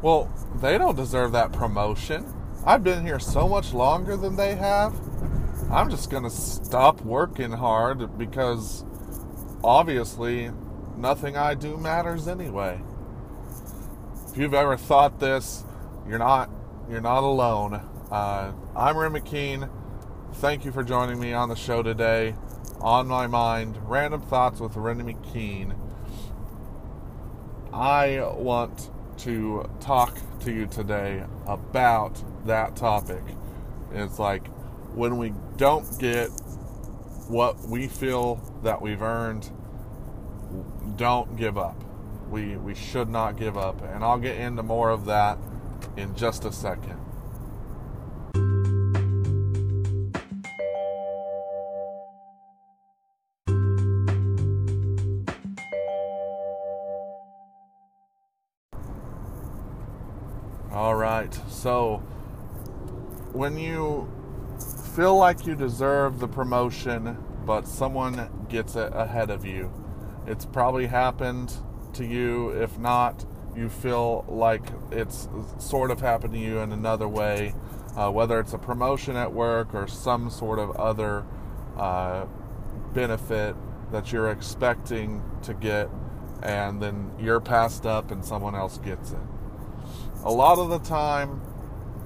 Well, they don't deserve that promotion. I've been here so much longer than they have. I'm just going to stop working hard because obviously nothing I do matters anyway. If you've ever thought this, you're not you're not alone. Uh, I'm Ren McKeen. Thank you for joining me on the show today. On my mind, random thoughts with Ren McKeen. I want to talk to you today about that topic. It's like when we don't get what we feel that we've earned, don't give up. We we should not give up, and I'll get into more of that in just a second. All right. So when you feel like you deserve the promotion, but someone gets it ahead of you, it's probably happened to you. If not, you feel like it's sort of happened to you in another way, uh, whether it's a promotion at work or some sort of other uh, benefit that you're expecting to get, and then you're passed up and someone else gets it. A lot of the time,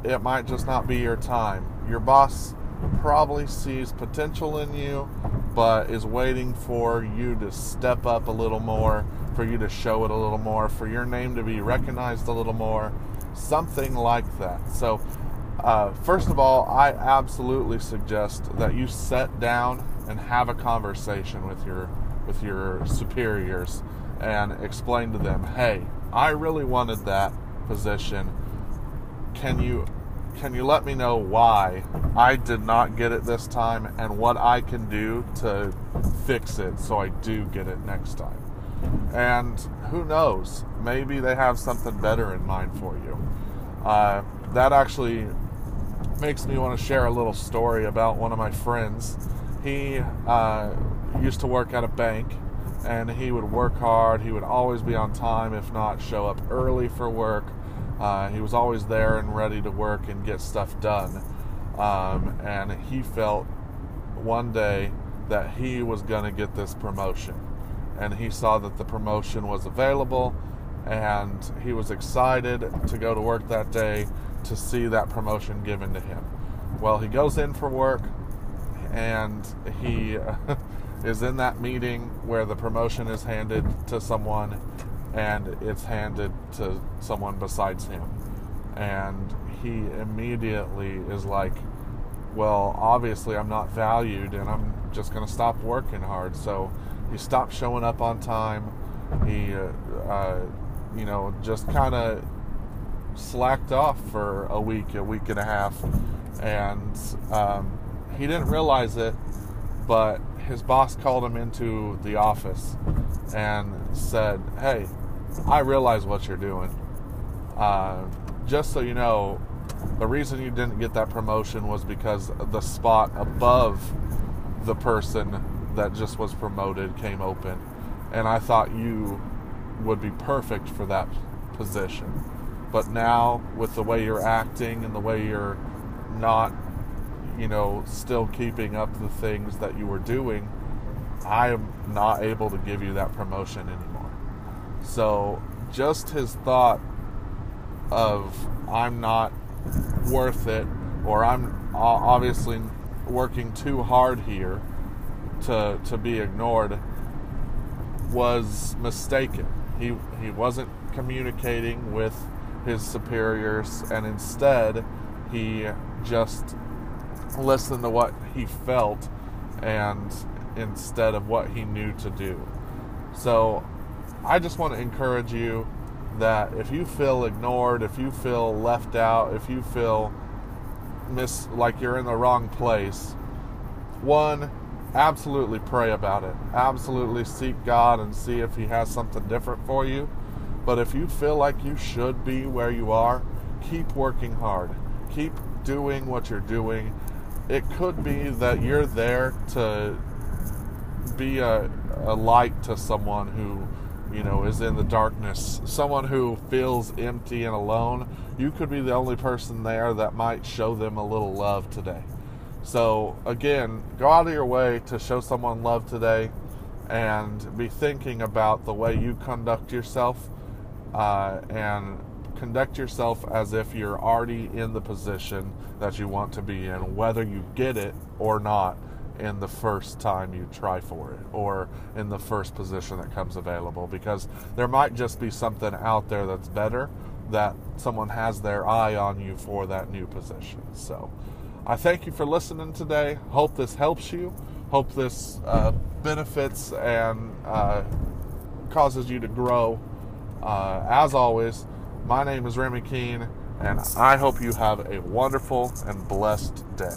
it might just not be your time. Your boss probably sees potential in you, but is waiting for you to step up a little more, for you to show it a little more, for your name to be recognized a little more, something like that. So, uh, first of all, I absolutely suggest that you sit down and have a conversation with your with your superiors and explain to them, "Hey, I really wanted that position. Can you can you let me know why I did not get it this time and what I can do to fix it so I do get it next time? And who knows? Maybe they have something better in mind for you. Uh, that actually makes me want to share a little story about one of my friends. He uh, used to work at a bank and he would work hard. He would always be on time, if not show up early for work. Uh, he was always there and ready to work and get stuff done. Um, and he felt one day that he was going to get this promotion. And he saw that the promotion was available and he was excited to go to work that day to see that promotion given to him. Well, he goes in for work and he is in that meeting where the promotion is handed to someone and it's handed to someone besides him. And he immediately is like, Well, obviously, I'm not valued and I'm just going to stop working hard. So he stopped showing up on time. He, uh, uh, you know, just kind of slacked off for a week, a week and a half. And um, he didn't realize it, but his boss called him into the office and said, Hey, I realize what you're doing. Uh, just so you know, the reason you didn't get that promotion was because the spot above the person that just was promoted came open. And I thought you would be perfect for that position. But now, with the way you're acting and the way you're not, you know, still keeping up the things that you were doing, I am not able to give you that promotion anymore. So, just his thought of I'm not worth it, or I'm obviously working too hard here to to be ignored, was mistaken. He he wasn't communicating with his superiors, and instead he just listened to what he felt, and instead of what he knew to do. So I just want to encourage you that if you feel ignored, if you feel left out, if you feel miss like you're in the wrong place, one, absolutely pray about it. Absolutely seek God and see if He has something different for you. But if you feel like you should be where you are, keep working hard. Keep doing what you're doing. It could be that you're there to be a, a light to someone who you know is in the darkness. Someone who feels empty and alone. You could be the only person there that might show them a little love today. So again go out of your way to show someone love today and be thinking about the way you conduct yourself uh, and conduct yourself as if you're already in the position that you want to be in whether you get it or not in the first time you try for it or in the first position that comes available because there might just be something out there that's better that someone has their eye on you for that new position. So I thank you for listening today. Hope this helps you. Hope this uh, benefits and uh, causes you to grow. Uh, as always, my name is Ren McKeen, and I hope you have a wonderful and blessed day.